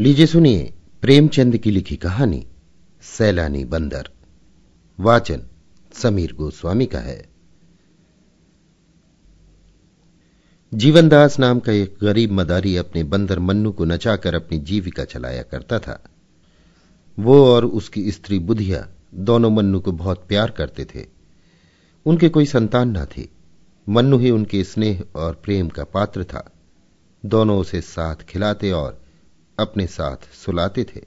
लीजिए सुनिए प्रेमचंद की लिखी कहानी, सैलानी बंदर। वाचन समीर गोस्वामी का है। जीवनदास नाम का एक गरीब मदारी अपने बंदर मन्नू को नचाकर अपनी जीविका चलाया करता था। वो और उसकी स्त्री बुधिया दोनों मन्नू को बहुत प्यार करते थे। उनके कोई संतान न थी। मन्नू ही उनके स्नेह और प्रेम का पात्र था। दोनों उसे साथ खिलाते और अपने साथ सुलाते थे।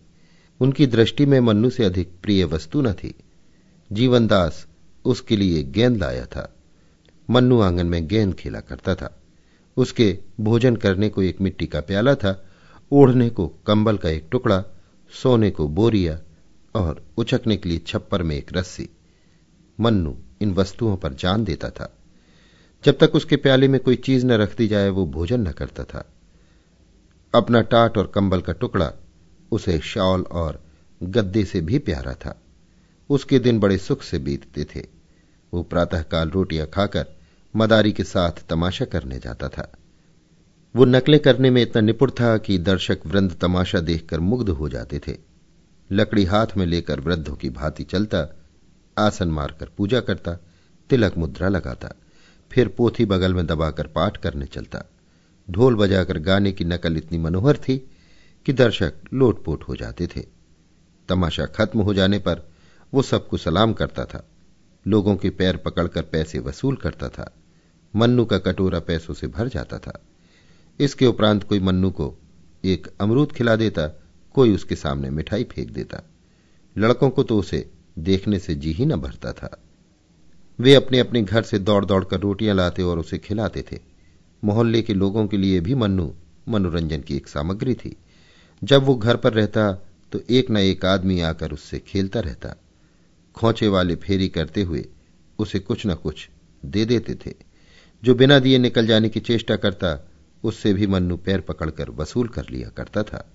उनकी दृष्टि में मन्नू से अधिक प्रिय वस्तु न थी। जीवनदास उसके लिए गेंद लाया था। मन्नू आँगन में गेंद खेला करता था। उसके भोजन करने को एक मिट्टी का प्याला था, ओढ़ने को कंबल का एक टुकड़ा, सोने को बोरिया और उचकने के लिए छप्पर में एक रस्सी। मन्नू इन वस्तुओं पर जान देता था। जब तक उसके प्याले में कोई चीज़ न रख दी जाए, वो भोजन न करता था। अपना टाट और कंबल का टुकड़ा, उसे शॉल और गद्दे से भी प्यारा था। उसके दिन बड़े सुख से बीतते थे। वो प्रातःकाल रोटियाँ खाकर मदारी के साथ तमाशा करने जाता था। वो नकलें करने में इतना निपुण था कि दर्शक वृंद तमाशा देखकर मुग्ध हो जाते थे। लकड़ी हाथ में लेकर वृद्धों की भांति चलता, आसन मारकर पूजा करता, तिलक मुद्रा लगाता, फिर पोथी बगल में दबाकर पाठ करने चलता। ढोल बजाकर गाने की नकल इतनी मनोहर थी कि दर्शक लोटपोट हो जाते थे। तमाशा खत्म हो जाने पर वो सबको सलाम करता था। लोगों के पैर पकड़कर पैसे वसूल करता था। मन्नू का कटोरा पैसों से भर जाता था। इसके उपरांत कोई मन्नू को एक अमरूद खिला देता, कोई उसके सामने मिठाई फेंक देता। लड़कों को तो उसे देखने से जी ही न भरता था। वे अपने अपने घर से दौड़ दौड़ कर रोटियाँ लाते और उसे खिलाते थे। मोहल्ले के लोगों के लिए भी मन्नू, मनोरंजन की एक सामग्री थी। जब वो घर पर रहता तो एक न एक आदमी आकर उससे खेलता रहता। खोचे वाले फेरी करते हुए उसे कुछ न कुछ दे देते थे। जो बिना दिए निकल जाने की चेष्टा करता, उससे भी मन्नू पैर पकड़कर वसूल कर लिया करता था।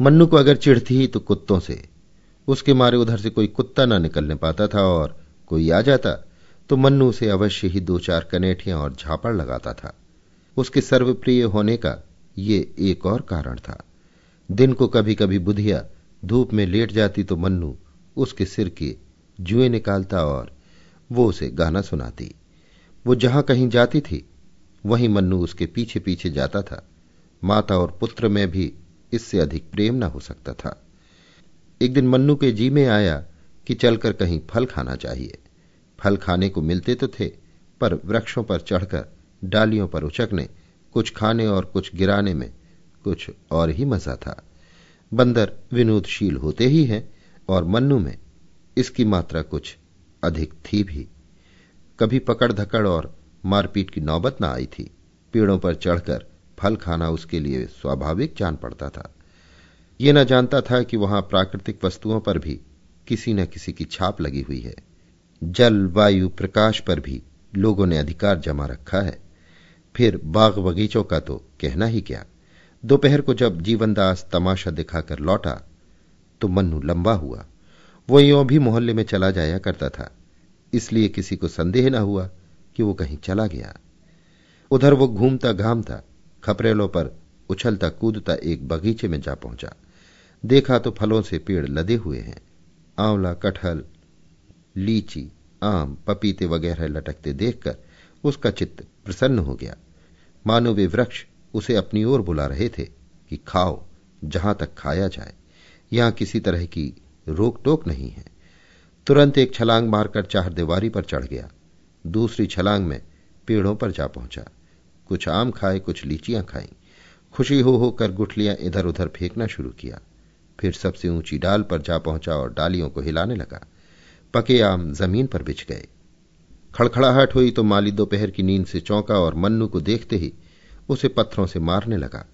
मन्नू को अगर चिढ़ती तो कुत्तों से। उसके मारे उधर से कोई कुत्ता ना निकलने पाता था और कोई आ जाता तो मन्नू उसे अवश्य ही दो चार कनेठियाँ और झापड़ लगाता था। उसके सर्वप्रिय होने का ये एक और कारण था। दिन को कभी कभी बुधिया धूप में लेट जाती तो मन्नू उसके सिर के जुए निकालता और वो उसे गाना सुनाती। वो जहाँ कहीं जाती थी, वहीं मन्नू उसके पीछे पीछे जाता था। माता और पुत्र में भी इससे अधिक प्रेम न हो सकता था। एक दिन मन्नू के जी में आया कि चलकर कहीं फल खाना चाहिए। फल खाने को मिलते तो थे, पर वृक्षों पर चढ़कर डालियों पर उचकने, कुछ खाने और कुछ गिराने में कुछ और ही मज़ा था। बंदर विनोदशील होते ही हैं और मन्नू में इसकी मात्रा कुछ अधिक थी भी। कभी पकड़ धकड़ और मारपीट की नौबत न आई थी। पेड़ों पर चढ़कर फल खाना उसके लिए स्वाभाविक जान पड़ता था। ये न जानता था कि वहाँ प्राकृतिक वस्तुओं पर भी किसी न किसी की छाप लगी हुई है। जल, वायु, प्रकाश पर भी लोगों ने अधिकार जमा रखा है। फिर बाग बगीचों का तो कहना ही क्या? दोपहर को जब जीवनदास तमाशा दिखाकर लौटा तो मन्नू लंबा हुआ। वो यों भी मोहल्ले में चला जाया करता था। इसलिए किसी को संदेह न हुआ कि वो कहीं चला गया। उधर वो घूमता घामता खपरेलों पर उछलता कूदता एक बगीचे में जा पहुँचा। देखा तो फलों से पेड़ लदे हुए हैं। आंवला, कटहल लीची, आम, पपीते वगैरह लटकते देखकर उसका चित्त प्रसन्न हो गया। मानो वे वृक्ष उसे अपनी ओर बुला रहे थे कि खाओ, जहाँ तक खाया जाए। यहाँ किसी तरह की रोक टोक नहीं है। तुरंत एक छलांग मारकर चार दीवारी पर चढ़ गया। दूसरी छलांग में पेड़ों पर जा पहुँचा। कुछ आम खाए, कुछ लीचियाँ खाई। खुशी हो होकर गुठलियाँ इधर उधर फेंकना शुरू किया। फिर सबसे ऊँची डाल पर जा पहुँचा और डालियों को हिलाने लगा। पके आम ज़मीन पर बिछ गए। खड़खड़ाहट हुई तो माली दोपहर की नींद से चौंका और मन्नू को देखते ही उसे पत्थरों से मारने लगा।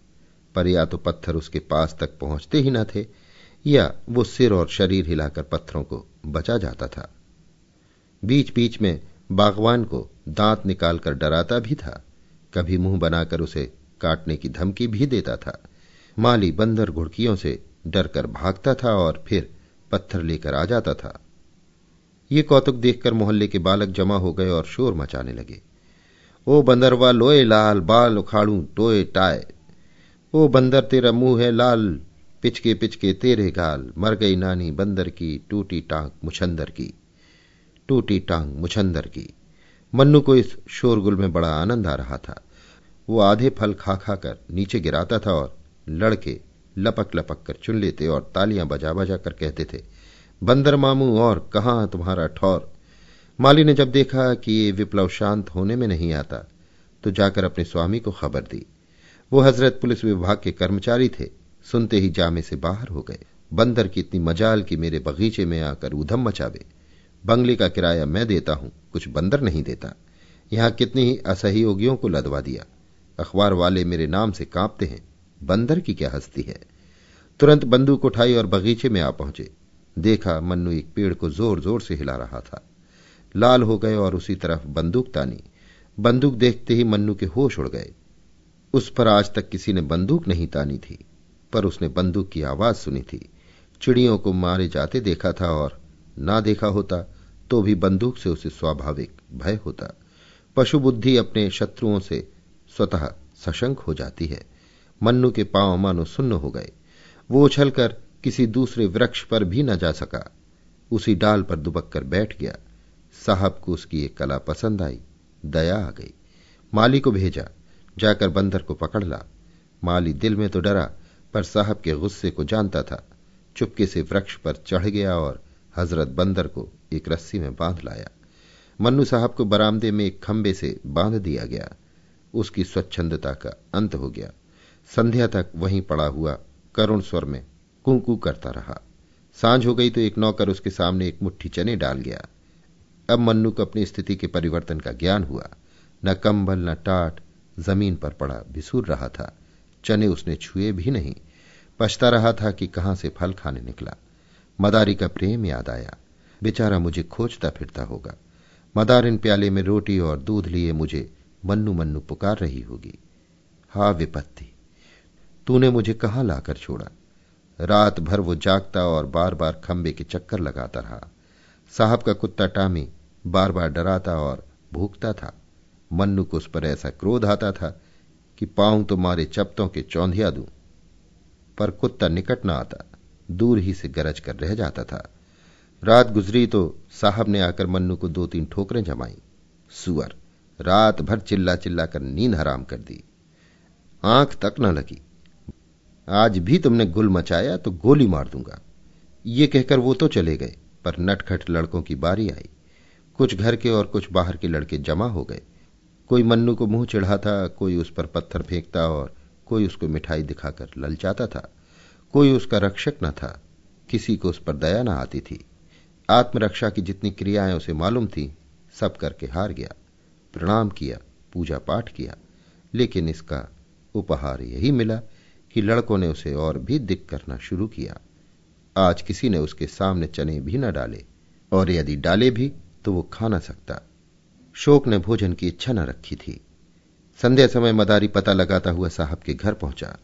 पर या तो पत्थर उसके पास तक पहुँचते ही न थे, या वो सिर और शरीर हिलाकर पत्थरों को बचा जाता था। बीच बीच में बागवान को दांत निकालकर डराता भी था। कभी मुँह बनाकर उसे काटने की धमकी भी देता था। माली बंदर घुड़कियों से डरकर भागता था और फिर पत्थर लेकर आ जाता था। ये कौतुक देखकर मोहल्ले के बालक जमा हो गए और शोर मचाने लगे। ओ बंदरवा लोए लाल, बाल उखाड़ू, टोए टाए। ओ बंदर तेरा मुँह है लाल, पिचके पिचके तेरे गाल। मर गई नानी बंदर की, टूटी टांग मुछंदर की। टूटी टांग मुछंदर की। मन्नू को इस शोरगुल में बड़ा आनंद आ रहा था। वो आधे फल खा खा कर नीचे गिराता था और लड़के लपक लपक कर चुन लेते और तालियाँ बजा बजा कर कहते थे बंदर मामू और कहा तुम्हारा ठौर? माली ने जब देखा कि ये विप्लव शांत होने में नहीं आता तो जाकर अपने स्वामी को खबर दी। वो हज़रत पुलिस विभाग के कर्मचारी थे, सुनते ही जामे से बाहर हो गए। बंदर की इतनी मजाल की मेरे बगीचे में आकर उधम मचावे। बंगले का किराया मैं देता हूँ, कुछ बंदर नहीं देता। यहाँ कितनी ही असहयोगियों को लदवा दिया। अखबार वाले मेरे नाम से कांपते हैं। बंदर की क्या हस्ती है? तुरंत बंदूक उठाई और बगीचे में आ पहुँचे। देखा मन्नू एक पेड़ को ज़ोर ज़ोर से हिला रहा था। लाल हो गए और उसी तरफ़ बंदूक तानी। बंदूक देखते ही मन्नू के होश उड़ गए। उस पर आज तक किसी ने बंदूक नहीं तानी थी, पर उसने बंदूक की आवाज़ सुनी थी। चिड़ियों को मारे जाते देखा था और ना देखा होता तो भी बंदूक से उसे स्वाभाविक भय होता। पशु बुद्धि अपने शत्रुओं से स्वतः सशंक हो जाती है। मन्नू के पाँव मानो सुन्न हो गए। वो उछलकर किसी दूसरे वृक्ष पर भी न जा सका। उसी डाल पर दुबक कर बैठ गया। साहब को उसकी एक कला पसंद आई। दया आ गई। माली को भेजा। जाकर बंदर को पकड़ ला। माली दिल में तो डरा, पर साहब के गुस्से को जानता था। चुपके से वृक्ष पर चढ़ गया और हज़रत बंदर को एक रस्सी में बाँध लाया। मन्नू साहब को बरामदे में एक खंबे से बाँध दिया गया। उसकी स्वच्छंदता का अंत हो गया। संध्या तक वहीं पड़ा हुआ करुण स्वर में कुंकू करता रहा। साँझ हो गई तो एक नौकर उसके सामने एक मुट्ठी चने डाल गया। अब मन्नू को अपनी स्थिति के परिवर्तन का ज्ञान हुआ। न कंबल, न टाट, ज़मीन पर पड़ा भिसूर रहा था। चने उसने छुए भी नहीं। पछता रहा था कि कहाँ से फल खाने निकला। मदारी का प्रेम याद आया। बेचारा मुझे खोजता फिरता होगा। मदारिन प्याले में रोटी और दूध लिए मुझे मन्नू मन्नू पुकार रही होगी। हा विपत्ति। तूने मुझे कहाँ लाकर छोड़ा? रात भर वो जागता और बार बार खंबे के चक्कर लगाता रहा। साहब का कुत्ता टामी बार बार डराता और भूखता था। मन्नू को उस पर ऐसा क्रोध आता था कि पाँव तो मारे चपतों के चौंधिया दूँ, पर कुत्ता निकट न आता, दूर ही से गरज कर रह जाता था। रात गुजरी तो साहब ने आकर मन्नू को दो तीन ठोकरें जमाई। सुअर, रात भर चिल्ला चिल्ला कर नींद हराम कर दी। आँख तक न लगी। आज भी तुमने गुल मचाया तो गोली मार दूँगा। ये कहकर वो तो चले गए, पर नटखट लड़कों की बारी आई। कुछ घर के और कुछ बाहर के लड़के जमा हो गए। कोई मन्नू को मुँह चिढ़ाता कोई उस पर पत्थर फेंकता और कोई उसको मिठाई दिखाकर ललचाता था। कोई उसका रक्षक न था, किसी को उस पर दया न आती थी। आत्मरक्षा की जितनी क्रियाएँ उसे मालूम थी, सब करके हार गया। प्रणाम किया, पूजा पाठ किया, लेकिन इसका उपहार यही मिला कि लड़कों ने उसे और भी दिक करना शुरू किया। आज किसी ने उसके सामने चने भी न डाले, और यदि डाले भी तो वो खा न सकता। शोक ने भोजन की इच्छा न रखी थी। संध्या समय मदारी पता लगाता हुआ साहब के घर पहुँचा।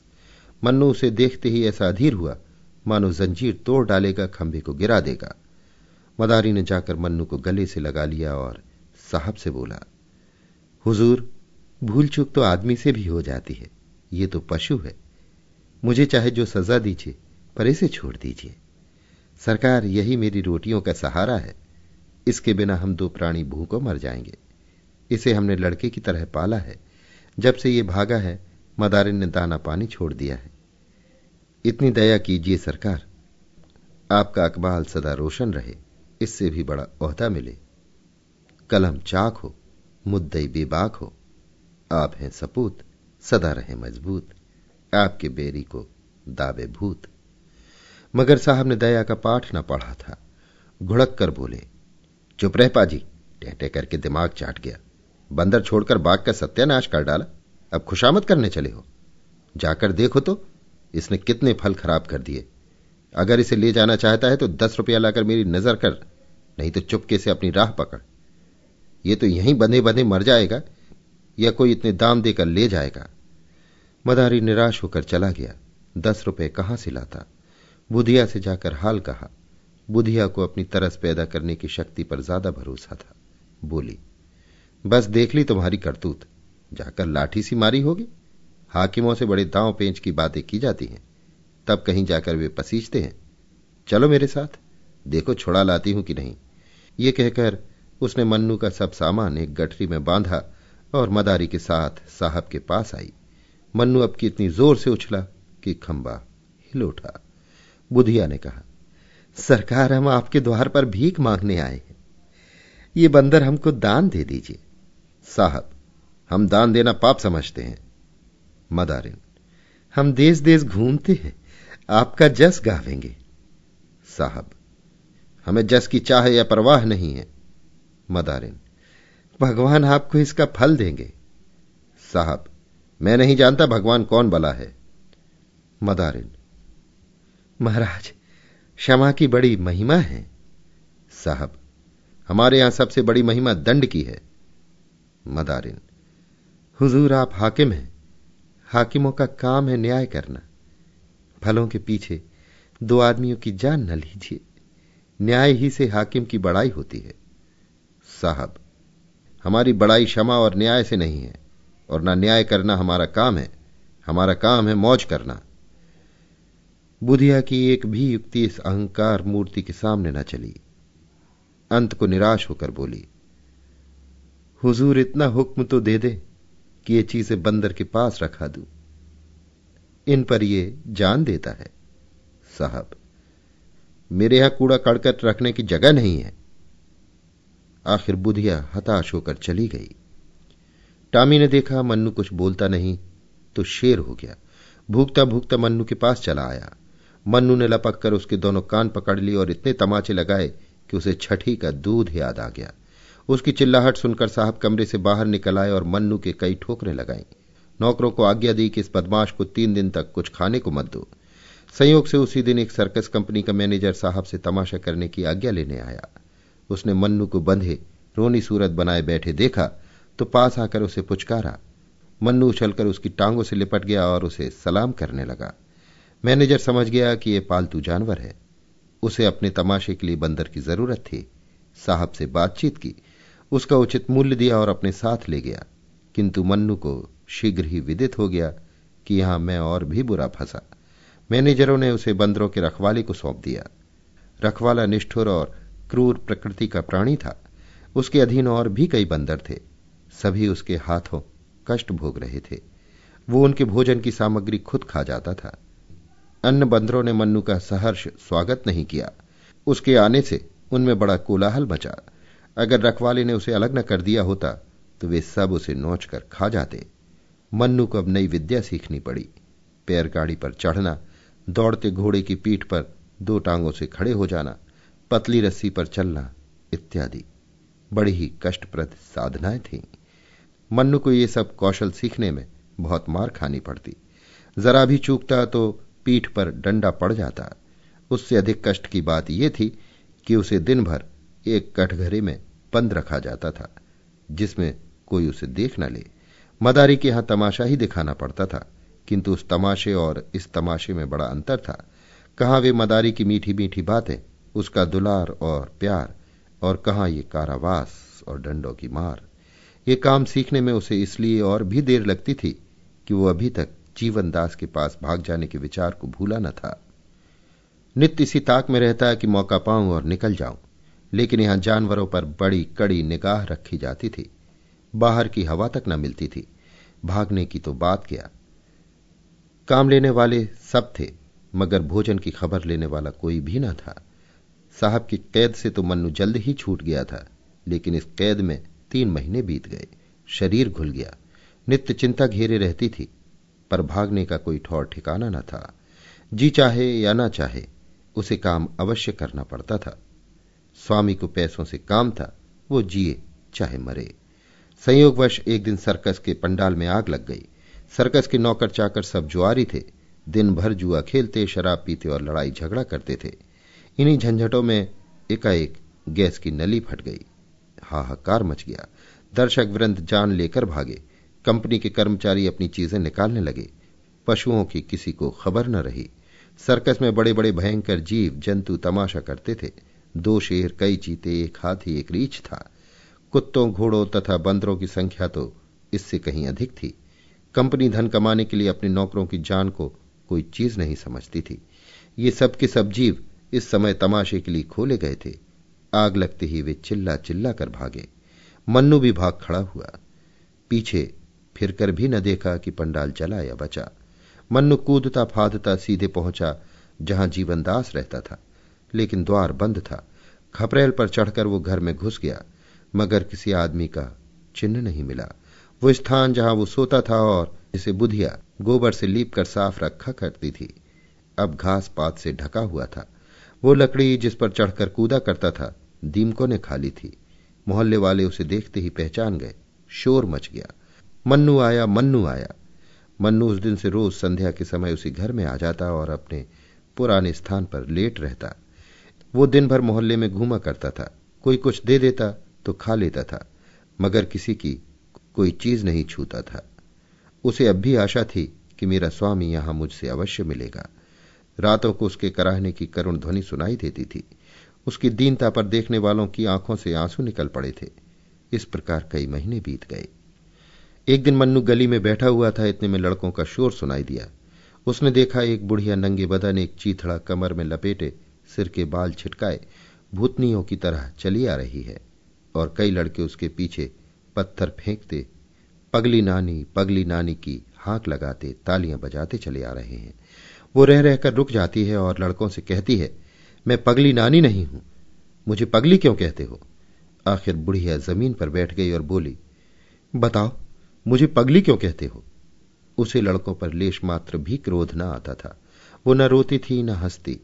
मन्नू उसे देखते ही ऐसा अधीर हुआ, मानो जंजीर तोड़ डालेगा, खंभे को गिरा देगा। मदारी ने जाकर मन्नू को गले से लगा लिया और साहब से बोला, हुजूर भूल चूक तो आदमी से भी हो जाती है, ये तो पशु है। मुझे चाहे जो सजा दीजिए, पर इसे छोड़ दीजिए। सरकार, यही मेरी रोटियों का सहारा है। इसके बिना हम दो प्राणी भूखों मर जाएँगे। इसे हमने लड़के की तरह पाला है। जब से ये भागा है, मदारिन ने दाना पानी छोड़ दिया है। इतनी दया कीजिए सरकार। आपका अकबाल सदा रोशन रहे। इससे भी बड़ा ओहदा मिले। कलम चाक हो, मुद्दई बेबाक हो। आप हैं सपूत, सदा रहे मज़बूत। आपके बेरी को दावे भूत। मगर साहब ने दया का पाठ न पढ़ा था। घुड़क कर बोले, चुप रह पाजी। टहटे करके दिमाग चाट गया। बंदर छोड़कर बाघ का सत्यानाश कर डाला। अब खुशामद करने चले हो। जाकर देखो तो इसने कितने फल खराब कर दिए। अगर इसे ले जाना चाहता है तो दस रुपया लाकर मेरी नज़र कर, नहीं तो चुपके से अपनी राह पकड़। ये तो यहीं बंधे बंधे मर जाएगा या कोई इतने दाम देकर ले जाएगा। मदारी निराश होकर चला गया। दस रुपए कहाँ से लाता? बुधिया से जाकर हाल कहा। बुधिया को अपनी तरस पैदा करने की शक्ति पर ज़्यादा भरोसा था। बोली, बस देख ली तुम्हारी करतूत। जाकर लाठी सी मारी होगी। हाकिमों से बड़े दांव पेंच की बातें की जाती हैं। तब कहीं जाकर वे पसीजते हैं। चलो मेरे साथ। देखो छोड़ा लाती हूँ कि नहीं। ये कहकर उसने मन्नू का सब सामान एक गठरी में बांधा और मदारी के साथ साहब के पास आई। मन्नू अब की इतनी ज़ोर से उछला कि खंबा हिल उठा। बुधिया ने कहा, सरकार हम आपके द्वार पर भीख मांगने आए हैं। ये बंदर हमको दान दे दीजिए। साहब, हम दान देना पाप समझते हैं। मदारिन, हम देश देश घूमते हैं। आपका जस गावेंगे। साहब, हमें जस की चाह या परवाह नहीं है। मदारिन, भगवान आपको इसका फल देंगे। साहब मैं नहीं जानता भगवान कौन बला है। मदारिन, महाराज, क्षमा की बड़ी महिमा है। साहब, हमारे यहाँ सबसे बड़ी महिमा दंड की है। मदारिन, हुजूर आप हाकिम हैं। हाकिमों का काम है न्याय करना। फलों के पीछे दो आदमियों की जान न लीजिए। न्याय ही से हाकिम की बड़ाई होती है। साहब, हमारी बड़ाई क्षमा और न्याय से नहीं है। और ना न्याय करना हमारा काम है। हमारा काम है मौज करना। बुधिया की एक भी युक्ति इस अहंकार मूर्ति के सामने न चली। अंत को निराश होकर बोली, हुजूर, इतना हुक्म तो दे दे कि ये चीज़ें बंदर के पास रखा दू। इन पर ये जान देता है, साहब, मेरे यहाँ कूड़ा कड़कट रखने की जगह नहीं है। आखिर बुधिया हताश होकर चली गई। टामी ने देखा मन्नू कुछ बोलता नहीं तो शेर हो गया। भूखता भूखता मन्नू के पास चला आया। मन्नू ने लपक कर उसके दोनों कान पकड़ लिए और इतने तमाचे लगाए कि उसे छठी का दूध याद आ गया। उसकी चिल्लाहट सुनकर साहब कमरे से बाहर निकल आए और मन्नू के कई ठोकरें लगाई। नौकरों को आज्ञा दी कि इस बदमाश को तीन दिन तक कुछ खाने को मत दो। संयोग से उसी दिन एक सर्कस कंपनी का मैनेजर साहब से तमाशा करने की आज्ञा लेने आया। उसने मन्नू को बंधे, रोनी सूरत बनाए बैठे देखा तो पास आकर उसे पुचकारा। मन्नू उछलकर उसकी टांगों से लिपट गया और उसे सलाम करने लगा। मैनेजर समझ गया कि यह पालतू जानवर है। उसे अपने तमाशे के लिए बंदर की ज़रूरत थी। साहब से बातचीत की। उसका उचित मूल्य दिया और अपने साथ ले गया। किंतु मन्नू को शीघ्र ही विदित हो गया कि यहाँ मैं और भी बुरा फंसा। मैनेजरों ने उसे बंदरों के रखवाले को सौंप दिया। रखवाला निष्ठुर और क्रूर प्रकृति का प्राणी था। उसके अधीन और भी कई बंदर थे। सभी उसके हाथों कष्ट भोग रहे थे। वो उनके भोजन की सामग्री खुद खा जाता था। अन्य बंदरों ने मन्नू का सहर्ष स्वागत नहीं किया। उसके आने से उनमें बड़ा कोलाहल मचा। अगर रखवाले ने उसे अलग न कर दिया होता तो वे सब उसे नोच कर खा जाते। मन्नू को अब नई विद्या सीखनी पड़ी। पैर गाड़ी पर चढ़ना, दौड़ते घोड़े की पीठ पर दो टांगों से खड़े हो जाना, पतली रस्सी पर चलना इत्यादि। बड़ी ही कष्टप्रद साधनाएँ थीं। मन्नू को ये सब कौशल सीखने में बहुत मार खानी पड़ती। जरा भी चूकता तो पीठ पर डंडा पड़ जाता। उससे अधिक कष्ट की बात यह थी कि उसे दिन भर एक कटघरे में बंद रखा जाता था, जिसमें कोई उसे देख न ले। मदारी के यहाँ तमाशा ही दिखाना पड़ता था, किंतु उस तमाशे और इस तमाशे में बड़ा अंतर था। कहाँ वे मदारी की मीठी मीठी बातें, उसका दुलार और प्यार, और कहाँ ये कारावास और डंडों की मार। ये काम सीखने में उसे इसलिए और भी देर लगती थी कि वो अभी तक जीवन दास के पास भाग जाने के विचार को भूला न था। नित्य इसी ताक में रहता कि मौका पाऊँ और निकल जाऊँ, लेकिन यहाँ जानवरों पर बड़ी कड़ी निगाह रखी जाती थी। बाहर की हवा तक न मिलती थी। भागने की तो बात क्या। काम लेने वाले सब थे, मगर भोजन की खबर लेने वाला कोई भी न था। साहब की कैद से तो मन्नू जल्द ही छूट गया था, लेकिन इस कैद में तीन महीने बीत गए। शरीर घुल गया। नित्य चिंता घेरे रहती थी, पर भागने का कोई ठौर ठिकाना न था। जी चाहे या ना चाहे, उसे काम अवश्य करना पड़ता था। स्वामी को पैसों से काम था, वो जिए चाहे मरे। संयोगवश एक दिन सर्कस के पंडाल में आग लग गई। सर्कस के नौकर चाकर सब जुआरी थे। दिन भर जुआ खेलते, शराब पीते और लड़ाई झगड़ा करते थे। इन्हीं झंझटों में एकाएक गैस की नली फट गई। हाहाकार मच गया। दर्शक वृंद जान लेकर भागे। कंपनी के कर्मचारी अपनी चीज़ें निकालने लगे। पशुओं की किसी को खबर न रही। सर्कस में बड़े बड़े भयंकर जीव, जंतु तमाशा करते थे। दो शेर, कई चीते, एक हाथी, एक रीछ था। कुत्तों, घोड़ों तथा बंदरों की संख्या तो इससे कहीं अधिक थी। कंपनी धन कमाने के लिए अपने नौकरों की जान को कोई चीज़ नहीं समझती थी। ये सब के सब जीव इस समय तमाशे के लिए खोले गए थे। आग लगते ही वे चिल्ला चिल्ला कर भागे। मन्नू भी भाग खड़ा हुआ। पीछे फिरकर भी न देखा कि पंडाल चला या बचा। मन्नू कूदता फादता सीधे पहुँचा, जहाँ जीवनदास रहता था। लेकिन द्वार बंद था। खपरेल पर चढ़कर वो घर में घुस गया। मगर किसी आदमी का चिन्ह नहीं मिला। वो स्थान जहाँ वो सोता था और जिसे बुधिया गोबर से लीप कर साफ़ रखा करती थी, अब घास पात से ढका हुआ था। वो लकड़ी जिस पर चढ़कर कूदा करता था दीमकों ने खाली थी। मोहल्ले वाले उसे देखते ही पहचान गए। शोर मच गया। मन्नू आया मन्नू आया। मन्नू उस दिन से रोज संध्या के समय उसी घर में आ जाता और अपने पुराने स्थान पर लेट रहता। वो दिन भर मोहल्ले में घूमा करता था। कोई कुछ दे देता तो खा लेता था, मगर किसी की कोई चीज़ नहीं छूता था। उसे अब भी आशा थी कि मेरा स्वामी यहाँ मुझसे अवश्य मिलेगा। रातों को उसके कराहने की करुण ध्वनि सुनाई देती थी। उसकी दीनता पर देखने वालों की आँखों से आँसू निकल पड़े थे। इस प्रकार कई महीने बीत गए। एक दिन मन्नू गली में बैठा हुआ था, इतने में लड़कों का शोर सुनाई दिया। उसने देखा एक बुढ़िया नंगे बदन, एक चीथड़ा कमर में लपेटे, सिर के बाल छिटकाए, भूतनियों की तरह चली आ रही है और कई लड़के उसके पीछे पत्थर फेंकते, पगली नानी पगली नानी की हाक लगाते, तालियाँ बजाते चले आ रहे हैं। वो रह रहकर रुक जाती है और लड़कों से कहती है मैं पगली नानी नहीं हूँ। मुझे पगली क्यों कहते हो? आखिर बुढ़िया ज़मीन पर बैठ गई और बोली, बताओ, मुझे पगली क्यों कहते हो? उसे लड़कों पर लेश मात्र भी क्रोध न आता था। वो न रोती थी, न हंसती।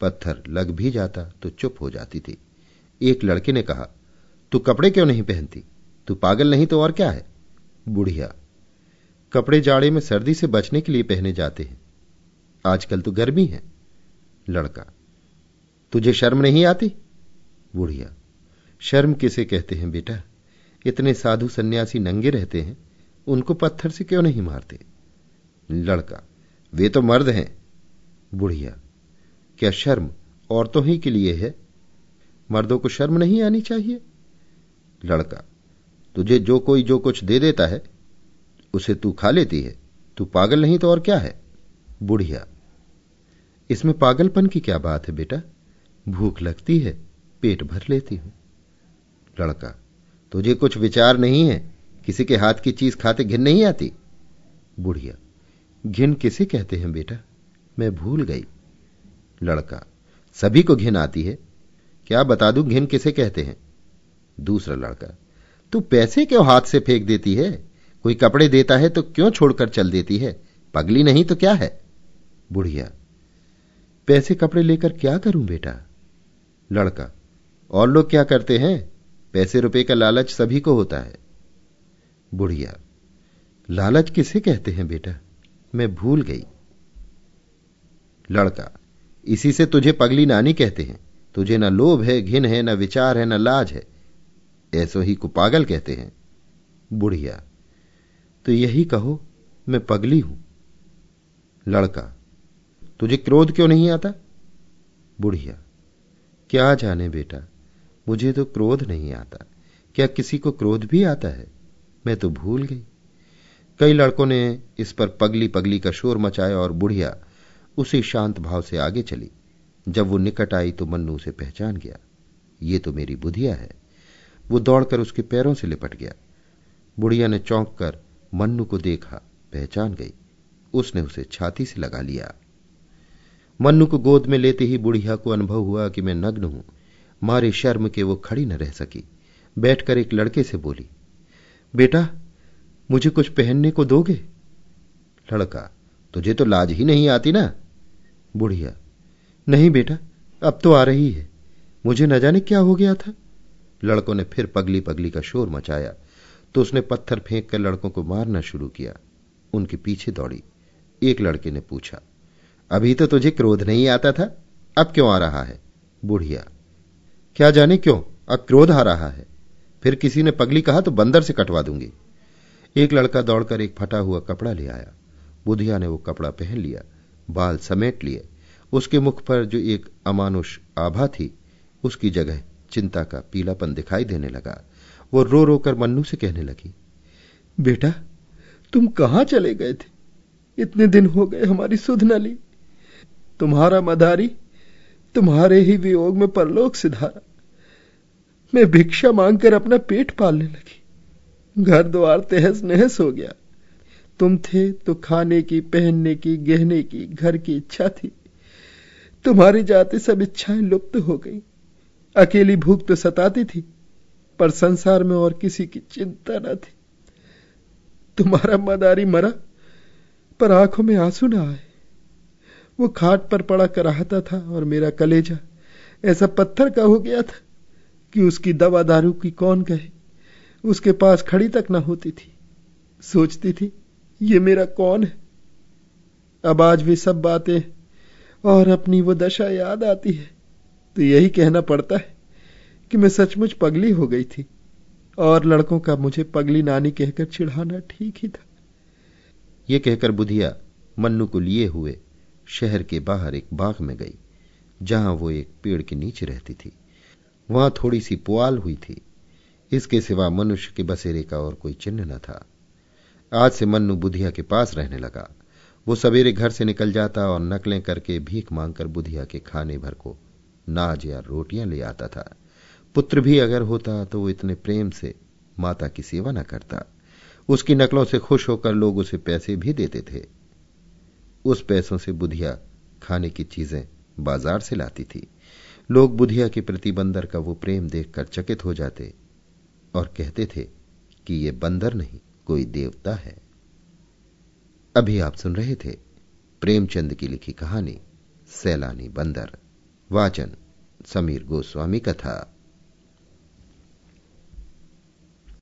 पत्थर लग भी जाता तो चुप हो जाती थी। एक लड़के ने कहा, तू कपड़े क्यों नहीं पहनती? तू पागल नहीं तो और क्या है? बुढ़िया, कपड़े जाड़े में सर्दी से बचने के लिए पहने जाते हैं। आजकल तो गर्मी है। लड़का तुझे शर्म नहीं आती? बुढ़िया, शर्म किसे कहते हैं बेटा? इतने साधु सन्यासी नंगे रहते हैं, उनको पत्थर से क्यों नहीं मारते? लड़का, वे तो मर्द हैं। बुढ़िया, क्या शर्म औरतों ही के लिए है? मर्दों को शर्म नहीं आनी चाहिए? लड़का, तुझे जो कोई जो कुछ दे देता है, उसे तू खा लेती है। तू पागल नहीं तो और क्या है? बुढ़िया, इसमें पागलपन की क्या बात है बेटा? भूख लगती है, पेट भर लेती हूँ। लड़का, तुझे कुछ विचार नहीं है? किसी के हाथ की चीज़ खाते घिन नहीं आती? बुढ़िया, घिन किसे कहते हैं बेटा? मैं भूल गई। लड़का, सभी को घिन आती है। क्या बता दूँ घिन किसे कहते हैं? दूसरा लड़का, तू पैसे क्यों हाथ से फेंक देती है? कोई कपड़े देता है तो क्यों छोड़कर चल देती है? पगली नहीं तो क्या है? बुढ़िया, पैसे कपड़े लेकर क्या करूँ बेटा? लड़का। और लोग क्या करते हैं? पैसे रुपए का लालच सभी को होता है। बुढ़िया, लालच किसे कहते हैं बेटा? मैं भूल गई। लड़का, इसी से तुझे पगली नानी कहते हैं। तुझे न लोभ है, घिन है, न विचार है, न लाज है। ऐसो ही को पागल कहते हैं। बुढ़िया तो यही कहो, मैं पगली हूँ। लड़का, तुझे क्रोध क्यों नहीं आता? बुढ़िया क्या जाने बेटा? मुझे तो क्रोध नहीं आता। क्या किसी को क्रोध भी आता है? मैं तो भूल गई। कई लड़कों ने इस पर पगली पगली का शोर मचाया और बुढ़िया उसी शांत भाव से आगे चली। जब वो निकट आई तो मन्नू उसे पहचान गया। ये तो मेरी बुधिया है। वो दौड़कर उसके पैरों से लिपट गया। बुढ़िया ने चौंक कर मन्नू को देखा, पहचान गई। उसने उसे छाती से लगा लिया। मन्नू को गोद में लेते ही बुढ़िया को अनुभव हुआ कि मैं नग्न हूँ। मारे शर्म के वो खड़ी न रह सकी। बैठकर एक लड़के से बोली, बेटा, मुझे कुछ पहनने को दोगे? लड़का, तुझे तो लाज ही नहीं आती ना? बुढ़िया, नहीं बेटा, अब तो आ रही है। मुझे न जाने क्या हो गया था? लड़कों ने फिर पगली पगली का शोर मचाया तो उसने पत्थर फेंक कर लड़कों को मारना शुरू किया। उनके पीछे दौड़ी। एक लड़के ने पूछा अभी तो तुझे क्रोध नहीं आता था, अब क्यों आ रहा है? बुढ़िया। क्या जाने क्यों? अब क्रोध आ रहा है। फिर किसी ने पगली कहा तो बंदर से कटवा दूँगी। एक लड़का दौड़कर एक फटा हुआ कपड़ा ले आया। बुधिया ने वो कपड़ा पहन लिया, बाल समेट लिए। उसके मुख पर जो एक अमानुष आभा थी, उसकी जगह चिंता का पीलापन दिखाई देने लगा। वो रो रो कर मन्नू से कहने लगी, बेटा, तुम कहाँ चले गए थे? इतने दिन हो गए हमारी सुध न ली। तुम्हारा मदारी तुम्हारे ही वियोग में परलोक सिधारा। मैं भिक्षा मांगकर अपना पेट पालने लगी। घर द्वार तहस नहस हो गया। तुम थे तो खाने की, पहनने की, गहने की, घर की इच्छा थी। तुम्हारी जाते सब इच्छाएँ लुप्त हो गई। अकेली भूख तो सताती थी, पर संसार में और किसी की चिंता न थी। तुम्हारा मदारी मरा, पर आँखों में आँसू न आए। वो खाट पर पड़ा कराहता था और मेरा कलेजा ऐसा पत्थर का हो गया था कि उसकी दवा दारू की कौन कहे? उसके पास खड़ी तक ना होती थी। सोचती थी, ये मेरा कौन है? अब आज भी सब बातें और अपनी वो दशा याद आती है। तो यही कहना पड़ता है कि मैं सचमुच पगली हो गई थी और लड़कों का मुझे पगली नानी कहकर चिढ़ाना ठीक ही था। यह कहकर बुधिया मन्नू को लिए हुए शहर के बाहर एक बाग में गई, जहाँ वो एक पेड़ के नीचे रहती थी। वहाँ थोड़ी सी पुआल हुई थी। इसके सिवा मनुष्य के बसेरे का और कोई चिन्ह न था। आज से मन्नू बुधिया के पास रहने लगा। वो सवेरे घर से निकल जाता और नकलें करके भीख मांगकर बुधिया के खाने भर को नाज या रोटियाँ ले आता था। पुत्र भी अगर होता तो वो इतने प्रेम से माता की सेवा न करता। उसकी नकलों से खुश होकर लोग उसे पैसे भी देते थे। उस पैसों से बुधिया खाने की चीज़ें बाज़ार से लाती थी। लोग बुधिया के प्रति बंदर का वो प्रेम देखकर चकित हो जाते और कहते थे कि ये बंदर नहीं, कोई देवता है। अभी आप सुन रहे थे प्रेमचंद की लिखी कहानी, सैलानी बंदर, वाचन, समीर गोस्वामी कथा